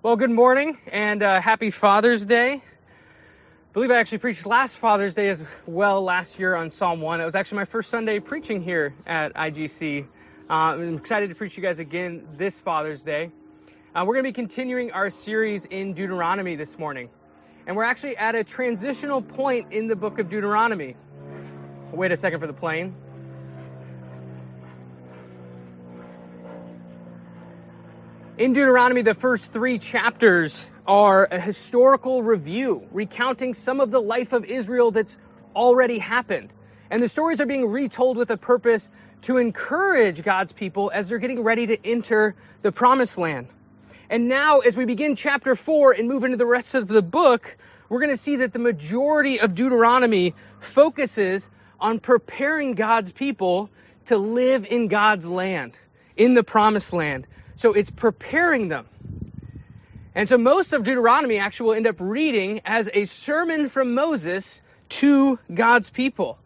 Well, good morning and uh, happy Father's Day. I believe I actually preached last Father's Day as well last year on Psalm 1. It was actually my first Sunday preaching here at IGC. Uh, I'm excited to preach you guys again this Father's Day. Uh, we're going to be continuing our series in Deuteronomy this morning. And we're actually at a transitional point in the book of Deuteronomy. Wait a second for the plane. In Deuteronomy, the first three chapters are a historical review recounting some of the life of Israel that's already happened. And the stories are being retold with a purpose to encourage God's people as they're getting ready to enter the promised land. And now, as we begin chapter four and move into the rest of the book, we're going to see that the majority of Deuteronomy focuses on preparing God's people to live in God's land, in the promised land. So it's preparing them. And so most of Deuteronomy actually will end up reading as a sermon from Moses to God's people.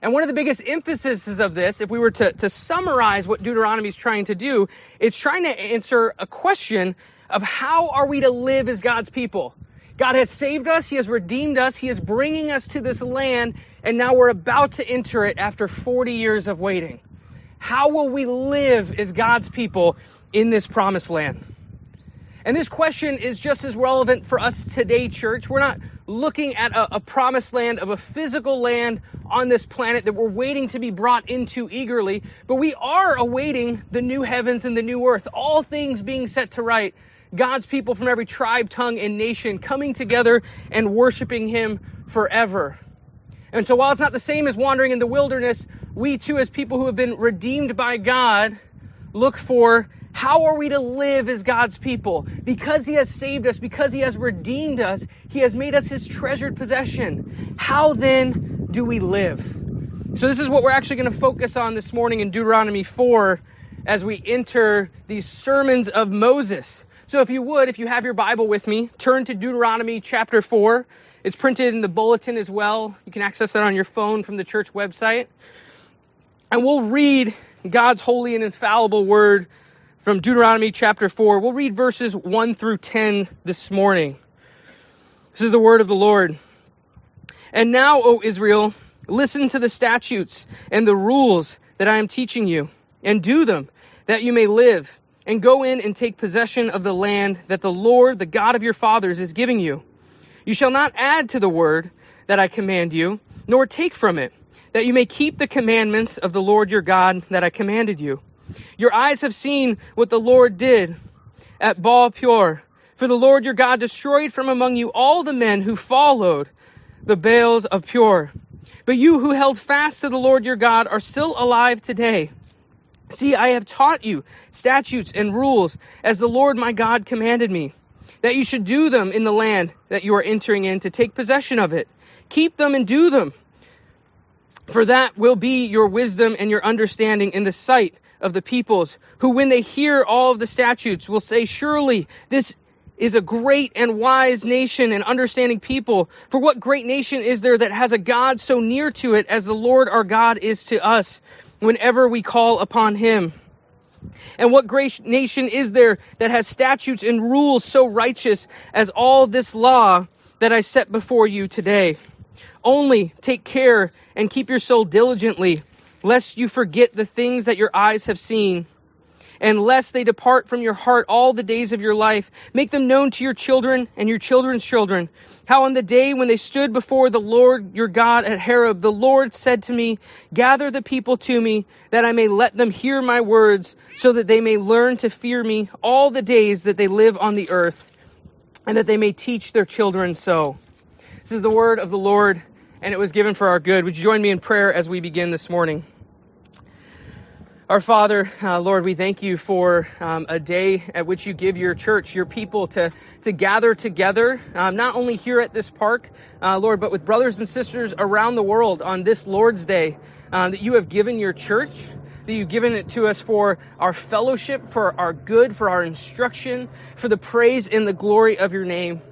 And one of the biggest emphases of this, if we were to, to summarize what Deuteronomy is trying to do, it's trying to answer a question of how are we to live as God's people? God has saved us. He has redeemed us. He is bringing us to this land. And now we're about to enter it after 40 years of waiting. How will we live as God's people in this promised land? And this question is just as relevant for us today, church. We're not looking at a, a, promised land of a physical land on this planet that we're waiting to be brought into eagerly, but we are awaiting the new heavens and the new earth, all things being set to right. God's people from every tribe, tongue, and nation coming together and worshiping Him forever. And so while it's not the same as wandering in the wilderness, we too, as people who have been redeemed by God, look for how are we to live as God's people? Because He has saved us, because He has redeemed us, He has made us His treasured possession. How then do we live? So, this is what we're actually going to focus on this morning in Deuteronomy 4 as we enter these sermons of Moses. So, if you would, if you have your Bible with me, turn to Deuteronomy chapter 4. It's printed in the bulletin as well. You can access it on your phone from the church website. And we'll read God's holy and infallible word from Deuteronomy chapter 4. We'll read verses 1 through 10 this morning. This is the word of the Lord. And now, O Israel, listen to the statutes and the rules that I am teaching you, and do them, that you may live, and go in and take possession of the land that the Lord, the God of your fathers, is giving you. You shall not add to the word that I command you, nor take from it, that you may keep the commandments of the Lord your God that I commanded you. Your eyes have seen what the Lord did at Baal Peor. For the Lord your God destroyed from among you all the men who followed the Baals of Peor. But you who held fast to the Lord your God are still alive today. See, I have taught you statutes and rules as the Lord my God commanded me, that you should do them in the land that you are entering in to take possession of it. Keep them and do them. For that will be your wisdom and your understanding in the sight of the peoples, who when they hear all of the statutes will say, surely this is a great and wise nation and understanding people. For what great nation is there that has a God so near to it as the Lord our God is to us whenever we call upon him? And what great nation is there that has statutes and rules so righteous as all this law that I set before you today? Only take care and keep your soul diligently lest you forget the things that your eyes have seen, and lest they depart from your heart all the days of your life. Make them known to your children and your children's children. How on the day when they stood before the Lord your God at Horeb, the Lord said to me, Gather the people to me, that I may let them hear my words, so that they may learn to fear me all the days that they live on the earth, and that they may teach their children so. This is the word of the Lord, and it was given for our good. Would you join me in prayer as we begin this morning? Our Father, uh, Lord, we thank you for um, a day at which you give your church, your people, to, to gather together, um, not only here at this park, uh, Lord, but with brothers and sisters around the world on this Lord's Day, uh, that you have given your church, that you've given it to us for our fellowship, for our good, for our instruction, for the praise and the glory of your name.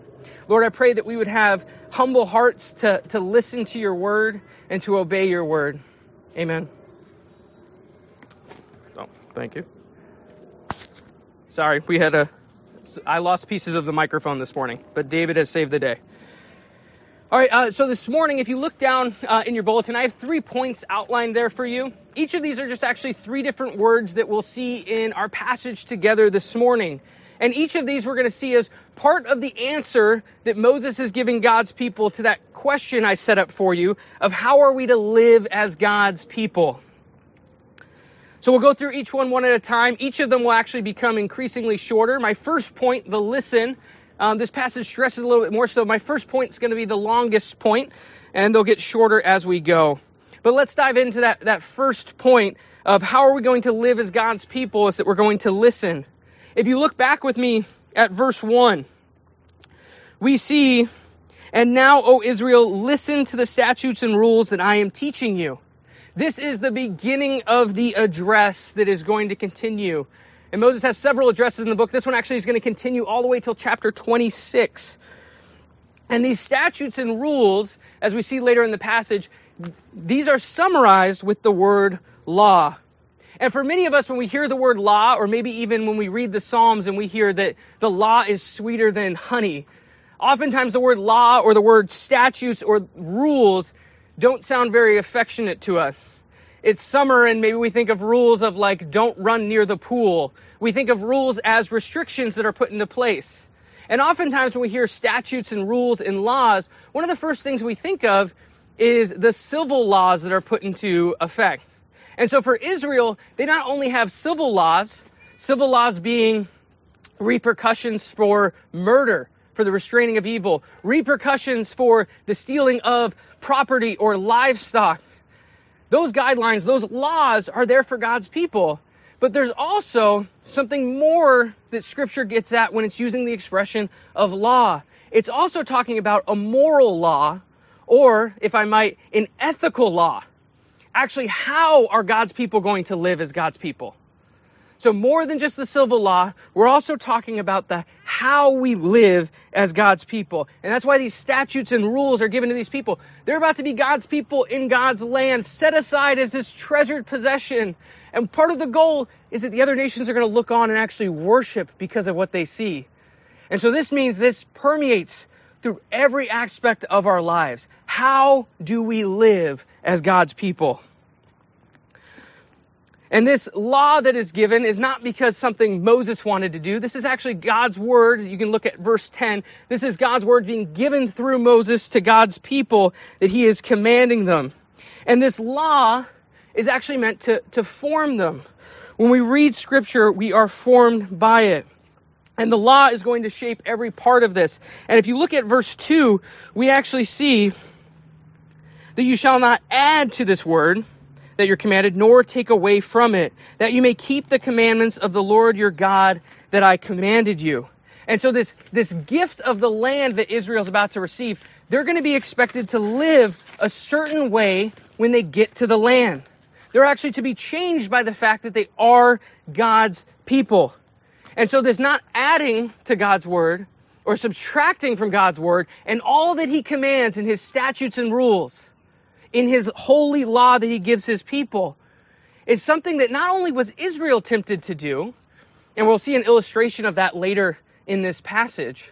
Lord, I pray that we would have humble hearts to, to listen to your word and to obey your word. Amen. Oh, thank you. Sorry, we had a I lost pieces of the microphone this morning, but David has saved the day. All right, uh, so this morning, if you look down uh, in your bulletin, I have three points outlined there for you. Each of these are just actually three different words that we'll see in our passage together this morning. And each of these we're going to see as part of the answer that Moses is giving God's people to that question I set up for you of how are we to live as God's people. So we'll go through each one one at a time. Each of them will actually become increasingly shorter. My first point, the listen, um, this passage stresses a little bit more, so my first point is going to be the longest point, and they'll get shorter as we go. But let's dive into that, that first point of how are we going to live as God's people is that we're going to listen. If you look back with me at verse 1, we see, and now, O Israel, listen to the statutes and rules that I am teaching you. This is the beginning of the address that is going to continue. And Moses has several addresses in the book. This one actually is going to continue all the way till chapter 26. And these statutes and rules, as we see later in the passage, these are summarized with the word law. And for many of us, when we hear the word law, or maybe even when we read the Psalms and we hear that the law is sweeter than honey, oftentimes the word law or the word statutes or rules don't sound very affectionate to us. It's summer and maybe we think of rules of like don't run near the pool. We think of rules as restrictions that are put into place. And oftentimes when we hear statutes and rules and laws, one of the first things we think of is the civil laws that are put into effect. And so for Israel, they not only have civil laws, civil laws being repercussions for murder, for the restraining of evil, repercussions for the stealing of property or livestock. Those guidelines, those laws are there for God's people. But there's also something more that scripture gets at when it's using the expression of law. It's also talking about a moral law, or, if I might, an ethical law actually how are God's people going to live as God's people? So more than just the civil law, we're also talking about the how we live as God's people. And that's why these statutes and rules are given to these people. They're about to be God's people in God's land, set aside as this treasured possession. And part of the goal is that the other nations are going to look on and actually worship because of what they see. And so this means this permeates through every aspect of our lives. How do we live as God's people? And this law that is given is not because something Moses wanted to do. This is actually God's word. You can look at verse 10. This is God's word being given through Moses to God's people that he is commanding them. And this law is actually meant to, to form them. When we read scripture, we are formed by it. And the law is going to shape every part of this. And if you look at verse 2, we actually see that you shall not add to this word that you're commanded, nor take away from it, that you may keep the commandments of the Lord your God that I commanded you. And so this, this gift of the land that Israel's about to receive, they're going to be expected to live a certain way when they get to the land. They're actually to be changed by the fact that they are God's people. And so there's not adding to God's word or subtracting from God's word and all that he commands in his statutes and rules, in his holy law that he gives his people, is something that not only was Israel tempted to do, and we'll see an illustration of that later in this passage,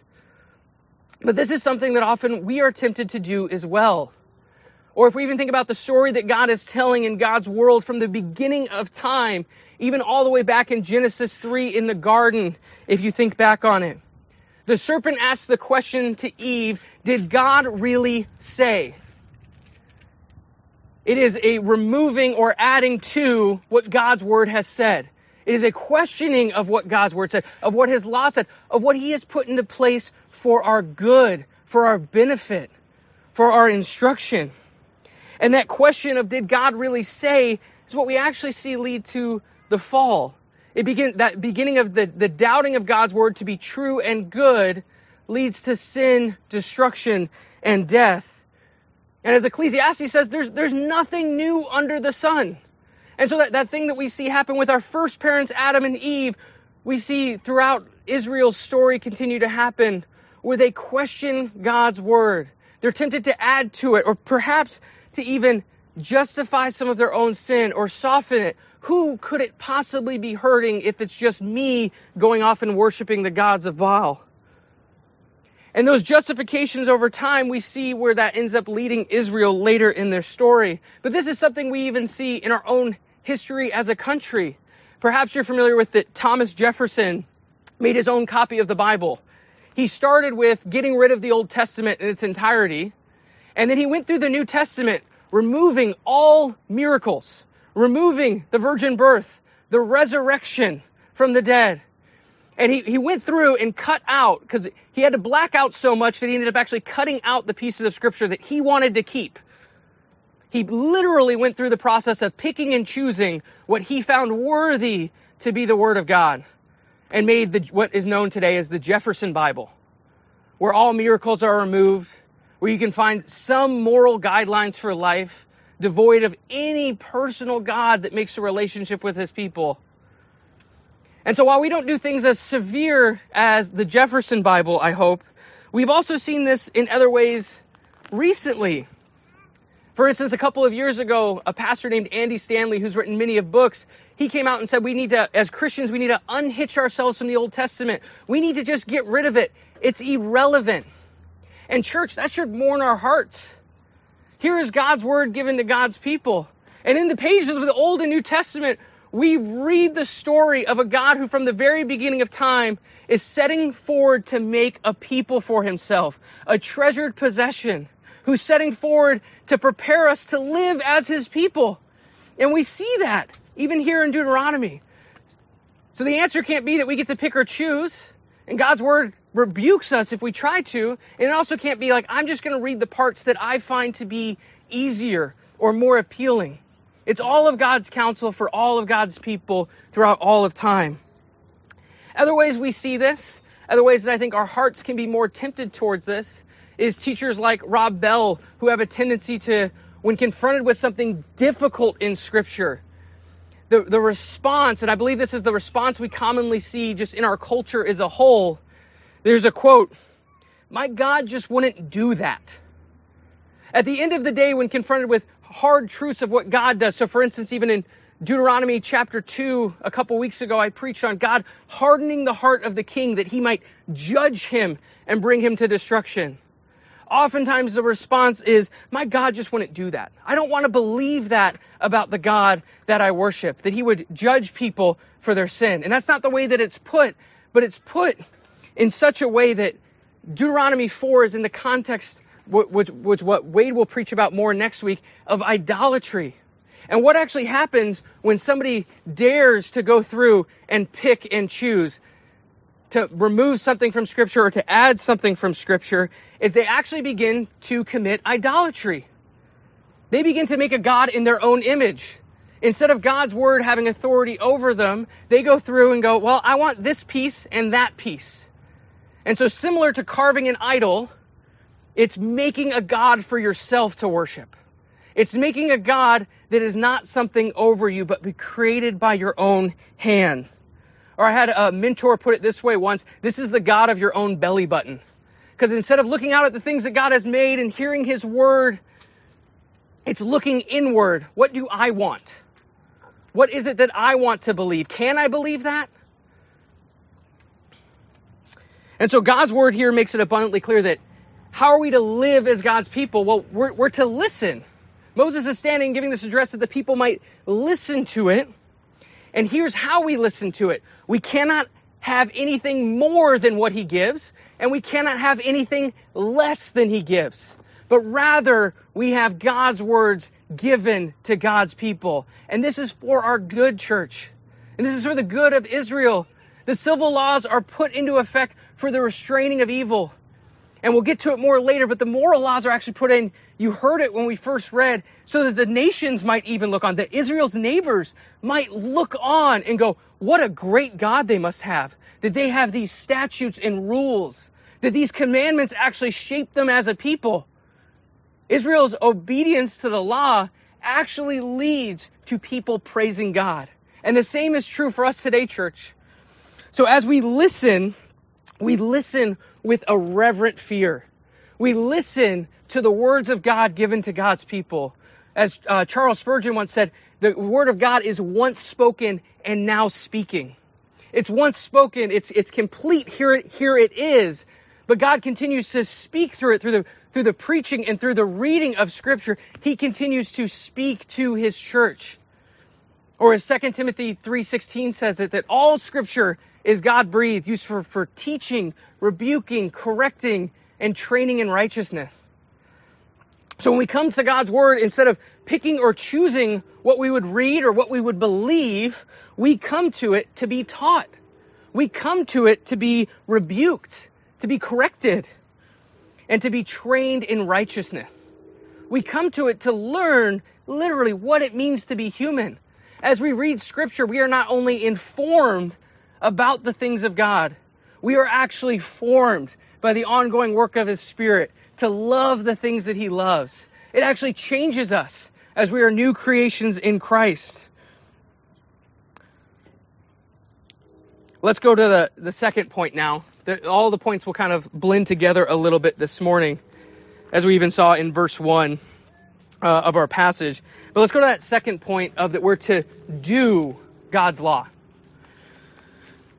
but this is something that often we are tempted to do as well. Or if we even think about the story that God is telling in God's world from the beginning of time, even all the way back in Genesis 3 in the garden, if you think back on it. The serpent asked the question to Eve, did God really say? It is a removing or adding to what God's word has said. It is a questioning of what God's word said, of what his law said, of what he has put into place for our good, for our benefit, for our instruction. And that question of did God really say is what we actually see lead to the fall. It begin, that beginning of the, the doubting of God's word to be true and good leads to sin, destruction, and death. And as Ecclesiastes says, there's, there's nothing new under the sun. And so that, that thing that we see happen with our first parents, Adam and Eve, we see throughout Israel's story continue to happen where they question God's word. They're tempted to add to it or perhaps to even justify some of their own sin or soften it, who could it possibly be hurting if it's just me going off and worshiping the gods of Baal? And those justifications over time, we see where that ends up leading Israel later in their story. But this is something we even see in our own history as a country. Perhaps you're familiar with that Thomas Jefferson made his own copy of the Bible. He started with getting rid of the Old Testament in its entirety, and then he went through the New Testament, removing all miracles, removing the virgin birth, the resurrection from the dead, and he, he went through and cut out, because he had to black out so much that he ended up actually cutting out the pieces of scripture that he wanted to keep. He literally went through the process of picking and choosing what he found worthy to be the Word of God and made the, what is known today as the Jefferson Bible, where all miracles are removed, where you can find some moral guidelines for life, devoid of any personal God that makes a relationship with his people. And so while we don't do things as severe as the Jefferson Bible, I hope, we've also seen this in other ways recently. For instance, a couple of years ago, a pastor named Andy Stanley, who's written many of books, he came out and said we need to, as Christians, we need to unhitch ourselves from the Old Testament. We need to just get rid of it. It's irrelevant. And church, that should mourn our hearts. Here is God's word given to God's people. And in the pages of the Old and New Testament, we read the story of a God who from the very beginning of time is setting forward to make a people for himself, a treasured possession, who's setting forward to prepare us to live as his people. And we see that even here in Deuteronomy. So the answer can't be that we get to pick or choose. And God's word rebukes us if we try to. And it also can't be like, I'm just going to read the parts that I find to be easier or more appealing. It's all of God's counsel for all of God's people throughout all of time. Other ways we see this, other ways that I think our hearts can be more tempted towards this, is teachers like Rob Bell who have a tendency to, when confronted with something difficult in Scripture, the, the response, and I believe this is the response we commonly see just in our culture as a whole, there's a quote, My God just wouldn't do that. At the end of the day, when confronted with hard truths of what God does. So, for instance, even in Deuteronomy chapter 2, a couple weeks ago, I preached on God hardening the heart of the king that he might judge him and bring him to destruction. Oftentimes the response is, my God just wouldn't do that. I don't want to believe that about the God that I worship, that he would judge people for their sin. And that's not the way that it's put, but it's put in such a way that Deuteronomy 4 is in the context which, which what Wade will preach about more next week, of idolatry. And what actually happens when somebody dares to go through and pick and choose to remove something from Scripture or to add something from Scripture is they actually begin to commit idolatry. They begin to make a God in their own image. Instead of God's word having authority over them, they go through and go, well, I want this piece and that piece. And so similar to carving an idol, it's making a God for yourself to worship. It's making a God that is not something over you, but be created by your own hands. Or I had a mentor put it this way once this is the God of your own belly button. Because instead of looking out at the things that God has made and hearing His word, it's looking inward. What do I want? What is it that I want to believe? Can I believe that? And so God's word here makes it abundantly clear that how are we to live as God's people? Well, we're, we're to listen. Moses is standing giving this address that the people might listen to it. And here's how we listen to it. We cannot have anything more than what he gives, and we cannot have anything less than he gives. But rather, we have God's words given to God's people. And this is for our good church. And this is for the good of Israel. The civil laws are put into effect for the restraining of evil. And we'll get to it more later, but the moral laws are actually put in. You heard it when we first read, so that the nations might even look on, that Israel's neighbors might look on and go, what a great God they must have. That they have these statutes and rules, that these commandments actually shape them as a people. Israel's obedience to the law actually leads to people praising God. And the same is true for us today, church. So as we listen, we listen with a reverent fear. We listen to the words of God given to God's people, As uh, Charles Spurgeon once said, the word of God is once spoken and now speaking. It's once spoken, it's, it's complete, here it, here it is. But God continues to speak through it, through the, through the preaching and through the reading of scripture. He continues to speak to his church. Or as 2 Timothy 3.16 says it, that all scripture is God breathed, used for, for teaching, rebuking, correcting, and training in righteousness. So when we come to God's word, instead of picking or choosing what we would read or what we would believe, we come to it to be taught. We come to it to be rebuked, to be corrected, and to be trained in righteousness. We come to it to learn literally what it means to be human. As we read scripture, we are not only informed about the things of God, we are actually formed by the ongoing work of His Spirit to love the things that He loves. It actually changes us as we are new creations in Christ. Let's go to the, the second point now. All the points will kind of blend together a little bit this morning, as we even saw in verse 1 uh, of our passage. But let's go to that second point of that we're to do God's law.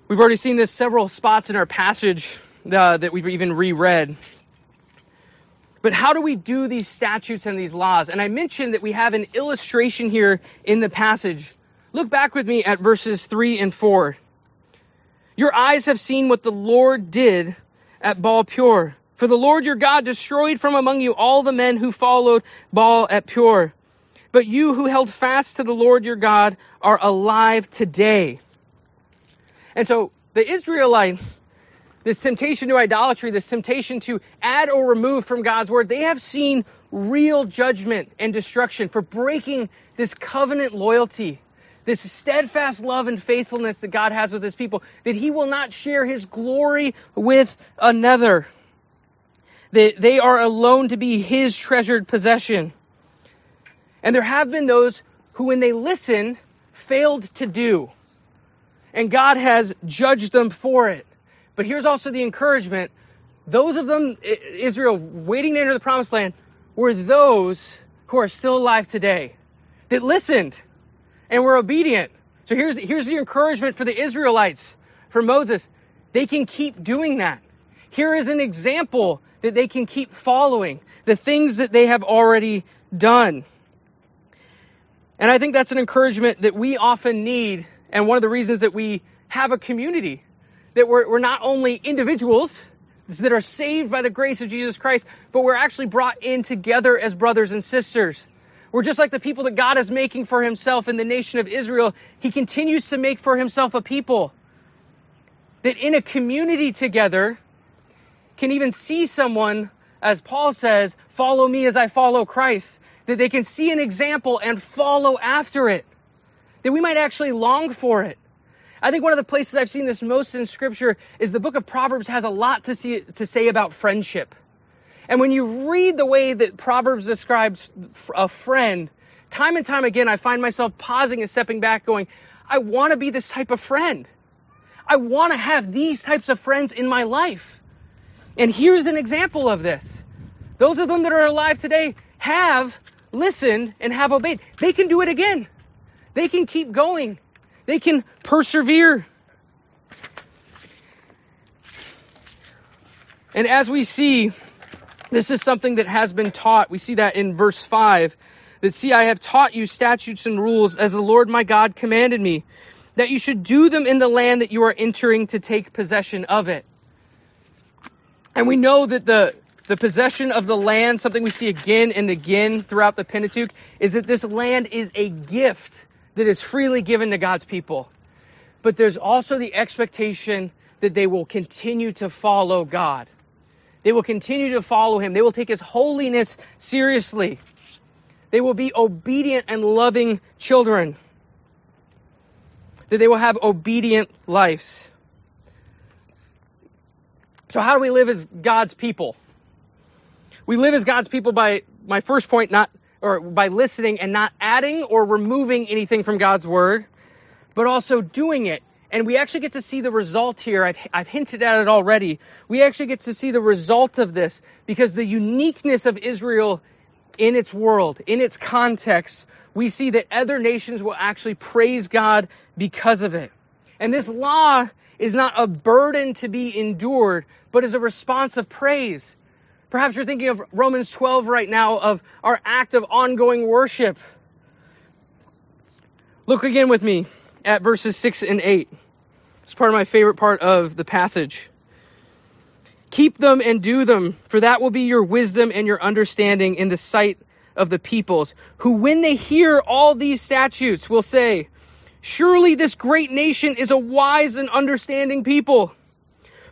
We've already seen this several spots in our passage uh, that we've even reread. But how do we do these statutes and these laws? And I mentioned that we have an illustration here in the passage. Look back with me at verses 3 and 4. Your eyes have seen what the Lord did at Baal Peor. For the Lord your God destroyed from among you all the men who followed Baal at Peor. But you who held fast to the Lord your God are alive today. And so the Israelites this temptation to idolatry, this temptation to add or remove from God's word, they have seen real judgment and destruction for breaking this covenant loyalty, this steadfast love and faithfulness that God has with his people, that he will not share his glory with another. That they are alone to be his treasured possession. And there have been those who, when they listen, failed to do. And God has judged them for it. But here's also the encouragement. Those of them, Israel, waiting to enter the promised land, were those who are still alive today that listened and were obedient. So here's, here's the encouragement for the Israelites, for Moses. They can keep doing that. Here is an example that they can keep following, the things that they have already done. And I think that's an encouragement that we often need, and one of the reasons that we have a community that we're, we're not only individuals that are saved by the grace of Jesus Christ, but we're actually brought in together as brothers and sisters. We're just like the people that God is making for himself in the nation of Israel. He continues to make for himself a people that in a community together can even see someone, as Paul says, follow me as I follow Christ. That they can see an example and follow after it. That we might actually long for it. I think one of the places I've seen this most in scripture is the book of Proverbs has a lot to, see, to say about friendship. And when you read the way that Proverbs describes a friend, time and time again, I find myself pausing and stepping back going, I want to be this type of friend. I want to have these types of friends in my life. And here's an example of this. Those of them that are alive today have listened and have obeyed. They can do it again. They can keep going. They can persevere. And as we see, this is something that has been taught. We see that in verse 5 that, see, I have taught you statutes and rules as the Lord my God commanded me, that you should do them in the land that you are entering to take possession of it. And we know that the, the possession of the land, something we see again and again throughout the Pentateuch, is that this land is a gift that is freely given to God's people. But there's also the expectation that they will continue to follow God. They will continue to follow Him. They will take His holiness seriously. They will be obedient and loving children. That they will have obedient lives. So, how do we live as God's people? We live as God's people by my first point, not or by listening and not adding or removing anything from God's word, but also doing it. And we actually get to see the result here. I've, I've hinted at it already. We actually get to see the result of this because the uniqueness of Israel in its world, in its context, we see that other nations will actually praise God because of it. And this law is not a burden to be endured, but is a response of praise. Perhaps you're thinking of Romans 12 right now of our act of ongoing worship. Look again with me at verses 6 and 8. It's part of my favorite part of the passage. Keep them and do them, for that will be your wisdom and your understanding in the sight of the peoples, who when they hear all these statutes will say, Surely this great nation is a wise and understanding people.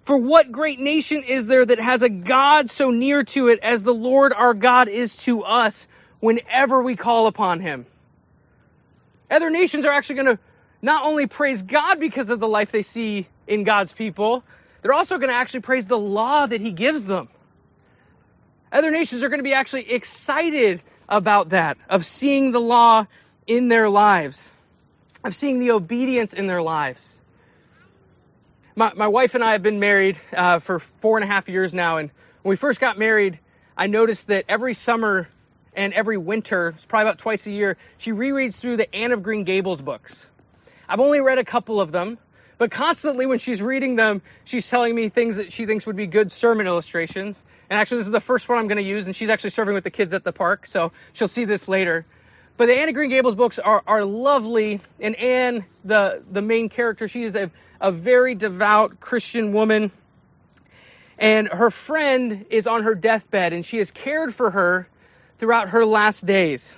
For what great nation is there that has a God so near to it as the Lord our God is to us whenever we call upon him? Other nations are actually going to not only praise God because of the life they see in God's people, they're also going to actually praise the law that he gives them. Other nations are going to be actually excited about that, of seeing the law in their lives, of seeing the obedience in their lives. My, my wife and I have been married uh, for four and a half years now, and when we first got married, I noticed that every summer and every winter, it's probably about twice a year, she rereads through the Anne of Green Gables books. I've only read a couple of them, but constantly when she's reading them, she's telling me things that she thinks would be good sermon illustrations. And actually, this is the first one I'm going to use, and she's actually serving with the kids at the park, so she'll see this later. But the Anne of Green Gables books are, are lovely, and Anne, the, the main character, she is a, a very devout Christian woman. And her friend is on her deathbed, and she has cared for her throughout her last days.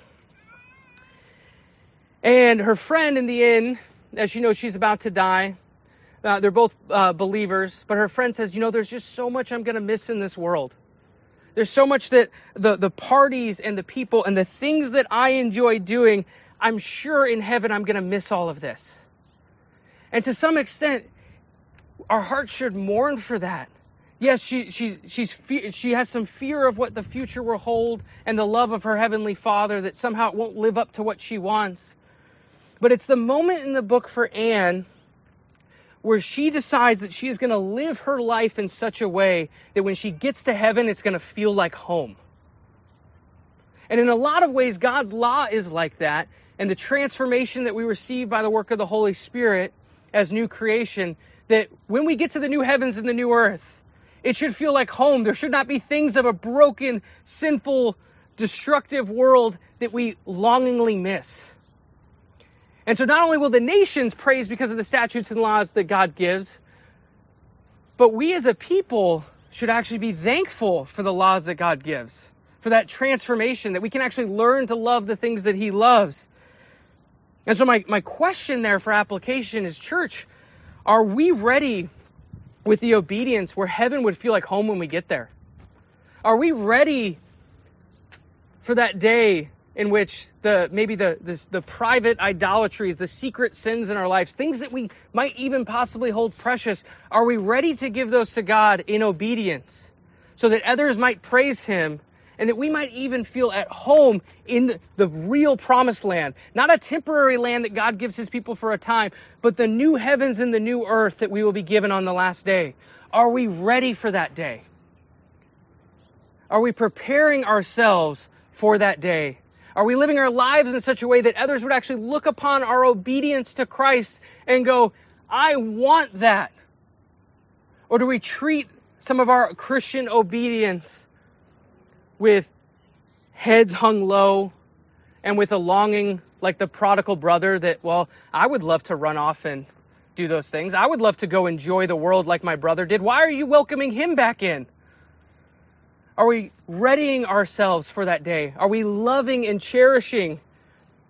And her friend, in the end, as she knows she's about to die, uh, they're both uh, believers, but her friend says, You know, there's just so much I'm going to miss in this world. There's so much that the, the parties and the people and the things that I enjoy doing, I'm sure in heaven I'm going to miss all of this. And to some extent, our hearts should mourn for that. Yes, she, she, she's, she has some fear of what the future will hold and the love of her heavenly father that somehow it won't live up to what she wants. But it's the moment in the book for Anne where she decides that she is going to live her life in such a way that when she gets to heaven, it's going to feel like home. And in a lot of ways, God's law is like that. And the transformation that we receive by the work of the Holy Spirit as new creation, that when we get to the new heavens and the new earth, it should feel like home. There should not be things of a broken, sinful, destructive world that we longingly miss. And so not only will the nations praise because of the statutes and laws that God gives, but we as a people should actually be thankful for the laws that God gives, for that transformation, that we can actually learn to love the things that He loves. And so my, my question there for application is church, are we ready with the obedience where heaven would feel like home when we get there? Are we ready for that day in which the maybe the this, the private idolatries, the secret sins in our lives, things that we might even possibly hold precious, are we ready to give those to God in obedience so that others might praise him and that we might even feel at home in the, the real promised land, not a temporary land that God gives his people for a time, but the new heavens and the new earth that we will be given on the last day. Are we ready for that day? Are we preparing ourselves for that day? Are we living our lives in such a way that others would actually look upon our obedience to Christ and go, I want that? Or do we treat some of our Christian obedience with heads hung low and with a longing like the prodigal brother that, well, I would love to run off and do those things. I would love to go enjoy the world like my brother did. Why are you welcoming him back in? Are we readying ourselves for that day? Are we loving and cherishing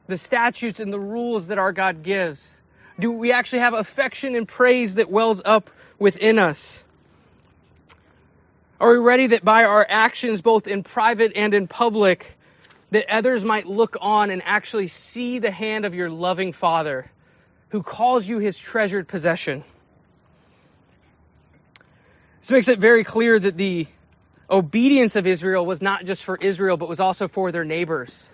the statutes and the rules that our God gives? Do we actually have affection and praise that wells up within us? Are we ready that by our actions, both in private and in public, that others might look on and actually see the hand of your loving Father who calls you his treasured possession? This makes it very clear that the obedience of Israel was not just for Israel, but was also for their neighbors.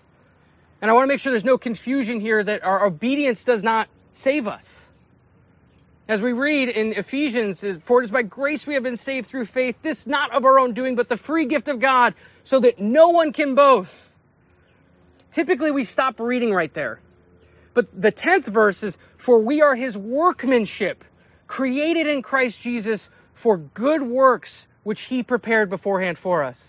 And I want to make sure there's no confusion here that our obedience does not save us. As we read in Ephesians, for it is by grace we have been saved through faith, this not of our own doing, but the free gift of God, so that no one can boast. typically we stop reading right there. But the 10th verse is, For we are his workmanship, created in Christ Jesus for good works, which he prepared beforehand for us.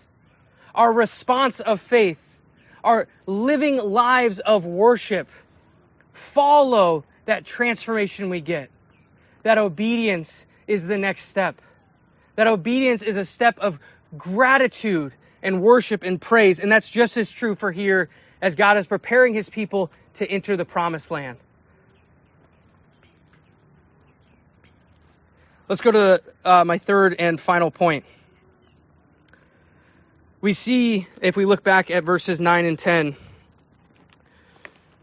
Our response of faith, our living lives of worship, follow that transformation we get. That obedience is the next step. That obedience is a step of gratitude and worship and praise. And that's just as true for here as God is preparing his people to enter the promised land. Let's go to uh, my third and final point. We see, if we look back at verses 9 and 10,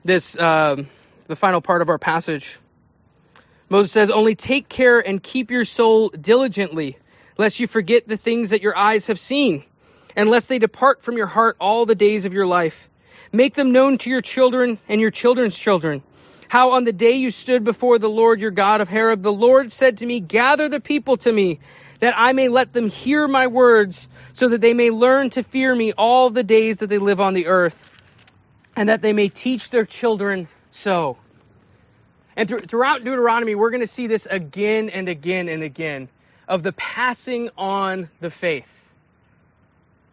this, uh, the final part of our passage. Moses says, Only take care and keep your soul diligently, lest you forget the things that your eyes have seen, and lest they depart from your heart all the days of your life. Make them known to your children and your children's children. How on the day you stood before the Lord your God of Horeb, the Lord said to me, Gather the people to me, that I may let them hear my words, so that they may learn to fear me all the days that they live on the earth, and that they may teach their children so. And th- throughout Deuteronomy, we're going to see this again and again and again of the passing on the faith.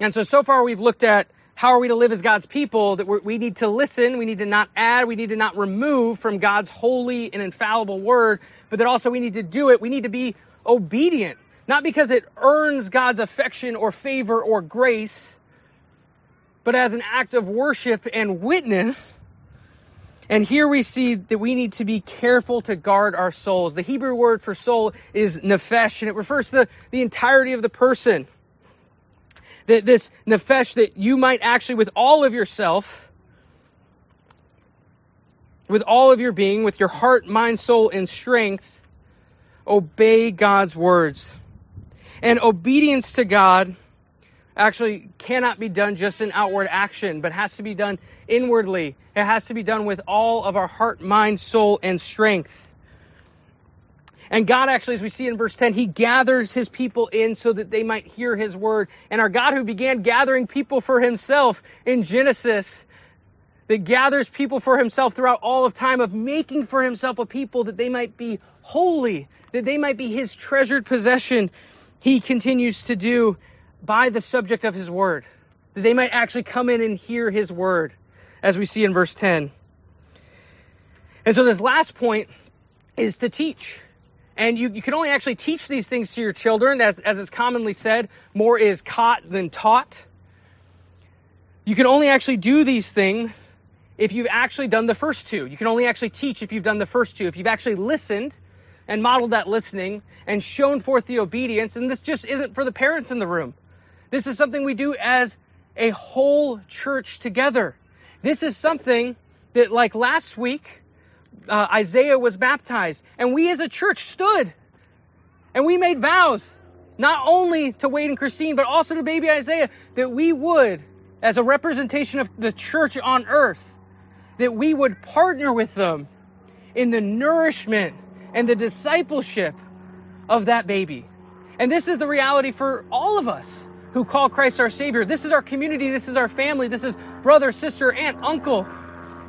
And so, so far we've looked at how are we to live as God's people? That we need to listen, we need to not add, we need to not remove from God's holy and infallible word, but that also we need to do it. We need to be obedient, not because it earns God's affection or favor or grace, but as an act of worship and witness. And here we see that we need to be careful to guard our souls. The Hebrew word for soul is nephesh, and it refers to the, the entirety of the person that this nefesh that you might actually, with all of yourself, with all of your being, with your heart, mind, soul, and strength, obey God's words. And obedience to God actually cannot be done just in outward action, but has to be done inwardly. It has to be done with all of our heart, mind, soul, and strength. And God actually, as we see in verse 10, He gathers His people in so that they might hear His word. And our God who began gathering people for Himself in Genesis, that gathers people for Himself throughout all of time, of making for Himself a people that they might be holy, that they might be His treasured possession, He continues to do by the subject of His word. That they might actually come in and hear His word, as we see in verse 10. And so this last point is to teach. And you, you can only actually teach these things to your children, as, as is commonly said, more is caught than taught. You can only actually do these things if you've actually done the first two. You can only actually teach if you've done the first two. If you've actually listened and modeled that listening and shown forth the obedience, and this just isn't for the parents in the room. This is something we do as a whole church together. This is something that, like last week, uh, Isaiah was baptized, and we as a church stood and we made vows, not only to Wade and Christine, but also to baby Isaiah, that we would, as a representation of the church on earth, that we would partner with them in the nourishment and the discipleship of that baby. And this is the reality for all of us who call Christ our Savior. This is our community. This is our family. This is brother, sister, aunt, uncle.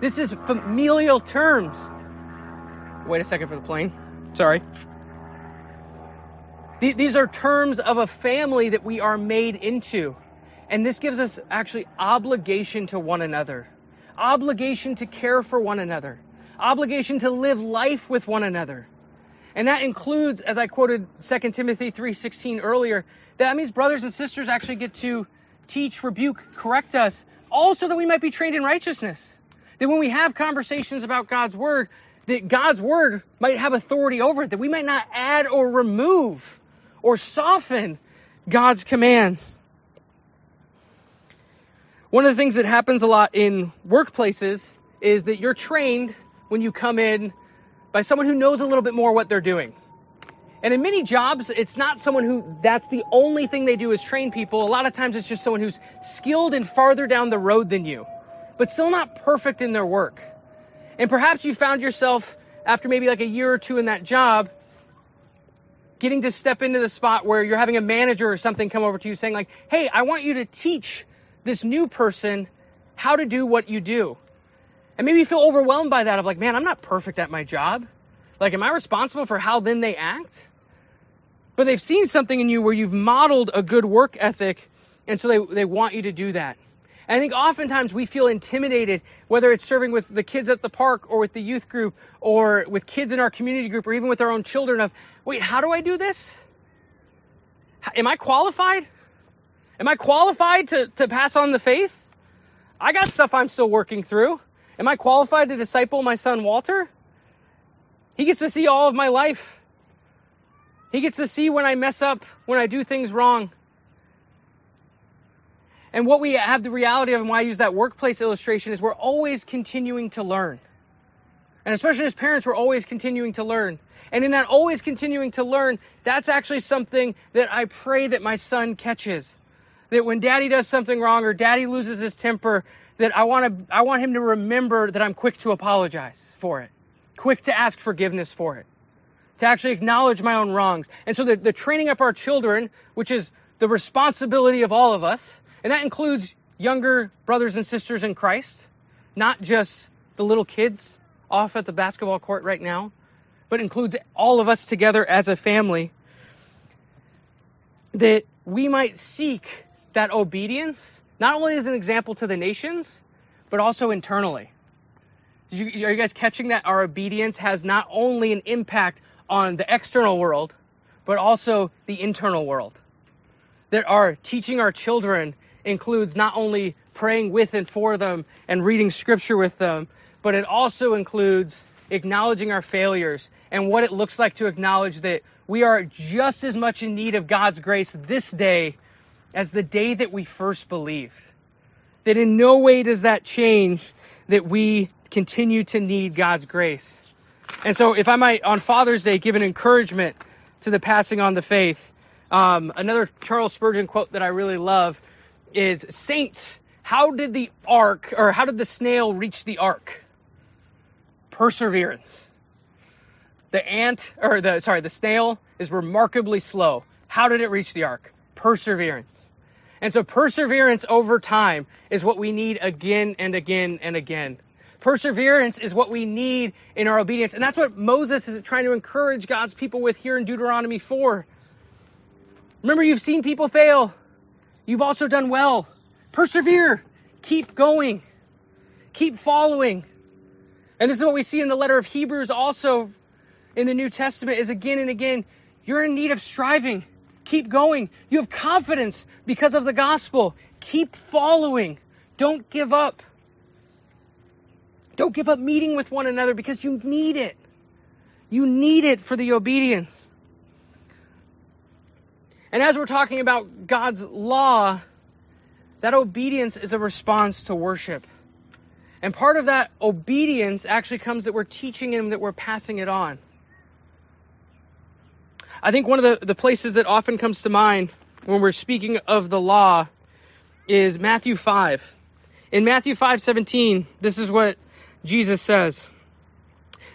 This is familial terms. Wait a second for the plane. Sorry. These are terms of a family that we are made into. And this gives us actually obligation to one another, obligation to care for one another, obligation to live life with one another. And that includes, as I quoted 2 Timothy 3.16 earlier, that means brothers and sisters actually get to teach, rebuke, correct us, also that we might be trained in righteousness. That when we have conversations about God's word, that God's word might have authority over it, that we might not add or remove or soften God's commands. One of the things that happens a lot in workplaces is that you're trained when you come in by someone who knows a little bit more what they're doing. And in many jobs, it's not someone who that's the only thing they do is train people. A lot of times it's just someone who's skilled and farther down the road than you, but still not perfect in their work. And perhaps you found yourself, after maybe like a year or two in that job, getting to step into the spot where you're having a manager or something come over to you saying, like, hey, I want you to teach this new person how to do what you do. And maybe you feel overwhelmed by that of like, man, I'm not perfect at my job. Like, am I responsible for how then they act? But they've seen something in you where you've modeled a good work ethic, and so they, they want you to do that. And I think oftentimes we feel intimidated, whether it's serving with the kids at the park or with the youth group or with kids in our community group or even with our own children of, wait, how do I do this? Am I qualified? Am I qualified to, to pass on the faith? I got stuff I'm still working through. Am I qualified to disciple my son Walter? He gets to see all of my life. He gets to see when I mess up, when I do things wrong. And what we have the reality of, and why I use that workplace illustration, is we're always continuing to learn. And especially as parents, we're always continuing to learn. And in that always continuing to learn, that's actually something that I pray that my son catches. That when daddy does something wrong or daddy loses his temper, that I want to, I want him to remember that I'm quick to apologize for it, quick to ask forgiveness for it, to actually acknowledge my own wrongs. And so the, the training up our children, which is the responsibility of all of us, and that includes younger brothers and sisters in Christ, not just the little kids off at the basketball court right now, but includes all of us together as a family. That we might seek that obedience, not only as an example to the nations, but also internally. You, are you guys catching that our obedience has not only an impact on the external world, but also the internal world? That our teaching our children includes not only praying with and for them and reading scripture with them, but it also includes acknowledging our failures and what it looks like to acknowledge that we are just as much in need of God's grace this day as the day that we first believed. That in no way does that change that we continue to need God's grace. And so, if I might, on Father's Day, give an encouragement to the passing on the faith, um, another Charles Spurgeon quote that I really love is Saints, how did the ark, or how did the snail reach the ark? Perseverance. The ant, or the, sorry, the snail is remarkably slow. How did it reach the ark? Perseverance. And so perseverance over time is what we need again and again and again. Perseverance is what we need in our obedience. And that's what Moses is trying to encourage God's people with here in Deuteronomy 4. Remember, you've seen people fail. You've also done well. Persevere. Keep going. Keep following. And this is what we see in the letter of Hebrews also in the New Testament is again and again, you're in need of striving. Keep going. You have confidence because of the gospel. Keep following. Don't give up. Don't give up meeting with one another because you need it. You need it for the obedience. And as we're talking about God's law, that obedience is a response to worship. And part of that obedience actually comes that we're teaching Him, that we're passing it on. I think one of the, the places that often comes to mind when we're speaking of the law is Matthew 5. In Matthew 5:17, this is what Jesus says.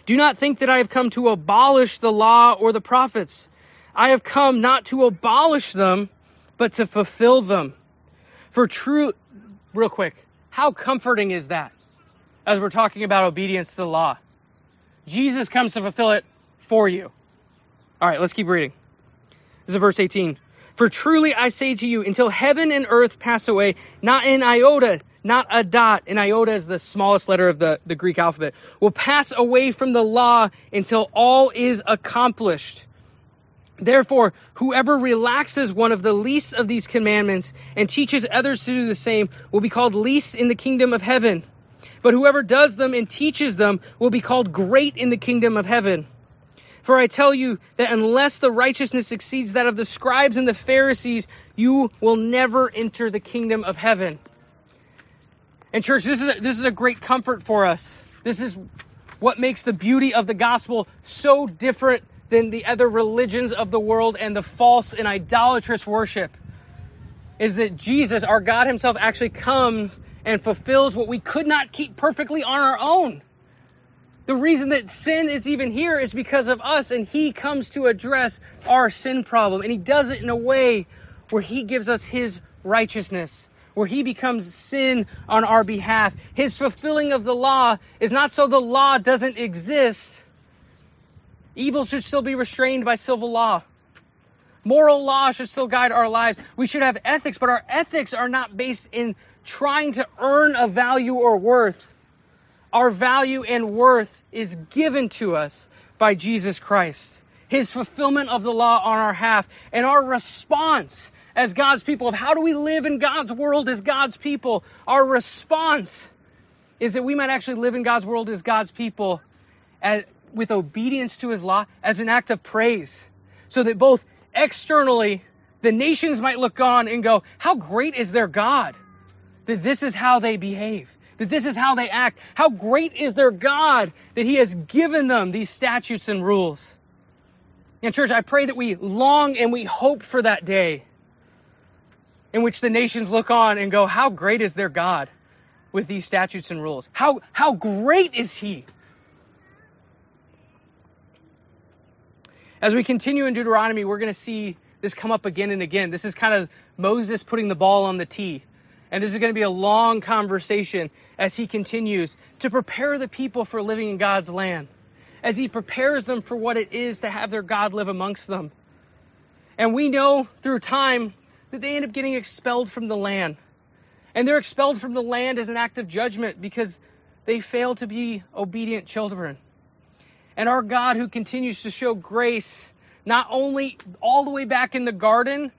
Do not think that I have come to abolish the law or the prophets. I have come not to abolish them, but to fulfill them. For true, real quick, how comforting is that as we're talking about obedience to the law? Jesus comes to fulfill it for you. All right, let's keep reading. This is verse 18. For truly I say to you, until heaven and earth pass away, not an iota, not a dot, an iota is the smallest letter of the, the Greek alphabet, will pass away from the law until all is accomplished. Therefore, whoever relaxes one of the least of these commandments and teaches others to do the same will be called least in the kingdom of heaven. But whoever does them and teaches them will be called great in the kingdom of heaven. For I tell you that unless the righteousness exceeds that of the scribes and the Pharisees, you will never enter the kingdom of heaven. And church, this is a, this is a great comfort for us. This is what makes the beauty of the gospel so different than the other religions of the world and the false and idolatrous worship is that Jesus, our God Himself, actually comes and fulfills what we could not keep perfectly on our own. The reason that sin is even here is because of us, and He comes to address our sin problem. And He does it in a way where He gives us His righteousness, where he becomes sin on our behalf. His fulfilling of the law is not so the law doesn't exist. Evil should still be restrained by civil law. Moral law should still guide our lives. We should have ethics, but our ethics are not based in trying to earn a value or worth. Our value and worth is given to us by Jesus Christ. His fulfillment of the law on our half and our response as God's people of how do we live in God's world as God's people? Our response is that we might actually live in God's world as God's people as, with obedience to his law as an act of praise. So that both externally, the nations might look on and go, how great is their God? That this is how they behave. That this is how they act. How great is their God that he has given them these statutes and rules. And church, I pray that we long and we hope for that day in which the nations look on and go, how great is their God with these statutes and rules? How, how great is he? As we continue in Deuteronomy, we're going to see this come up again and again. This is kind of Moses putting the ball on the tee. And this is going to be a long conversation as he continues to prepare the people for living in God's land, as he prepares them for what it is to have their God live amongst them. And we know through time that they end up getting expelled from the land. And they're expelled from the land as an act of judgment because they fail to be obedient children and our God who continues to show grace, not only all the way back in the garden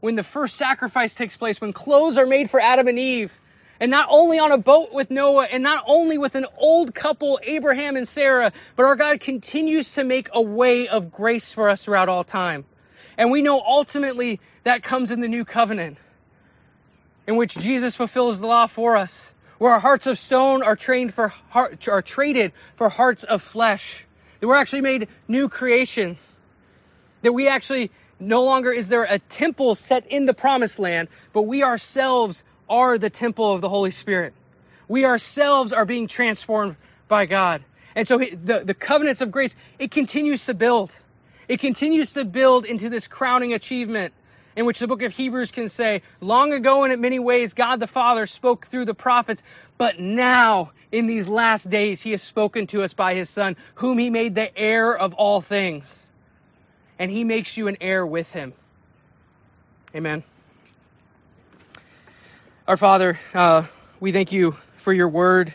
when the first sacrifice takes place, when clothes are made for Adam and Eve, and not only on a boat with Noah, and not only with an old couple, Abraham and Sarah, but our God continues to make a way of grace for us throughout all time. And we know ultimately that comes in the new covenant, in which Jesus fulfills the law for us where our hearts of stone are trained for heart, are traded for hearts of flesh. That we're actually made new creations. That we actually no longer is there a temple set in the promised land, but we ourselves are the temple of the Holy Spirit. We ourselves are being transformed by God. And so the, the covenants of grace, it continues to build. It continues to build into this crowning achievement in which the book of Hebrews can say, long ago and in many ways, God the Father spoke through the prophets, but now in these last days, he has spoken to us by his Son, whom he made the heir of all things. And he makes you an heir with him. Amen. Our Father, uh, we thank you for your word.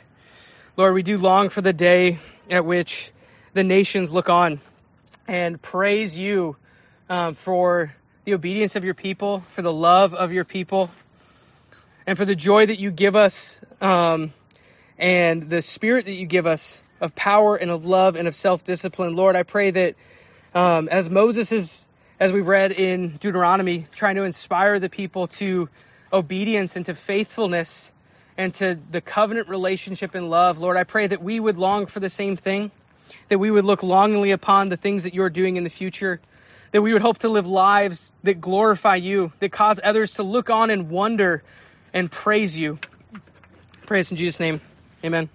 Lord, we do long for the day at which the nations look on and praise you um, for the obedience of your people, for the love of your people, and for the joy that you give us um, and the spirit that you give us of power and of love and of self discipline. Lord, I pray that um, as Moses is, as we read in Deuteronomy, trying to inspire the people to obedience and to faithfulness and to the covenant relationship and love, Lord, I pray that we would long for the same thing, that we would look longingly upon the things that you're doing in the future that we would hope to live lives that glorify you, that cause others to look on and wonder and praise you. Praise in Jesus' name. Amen.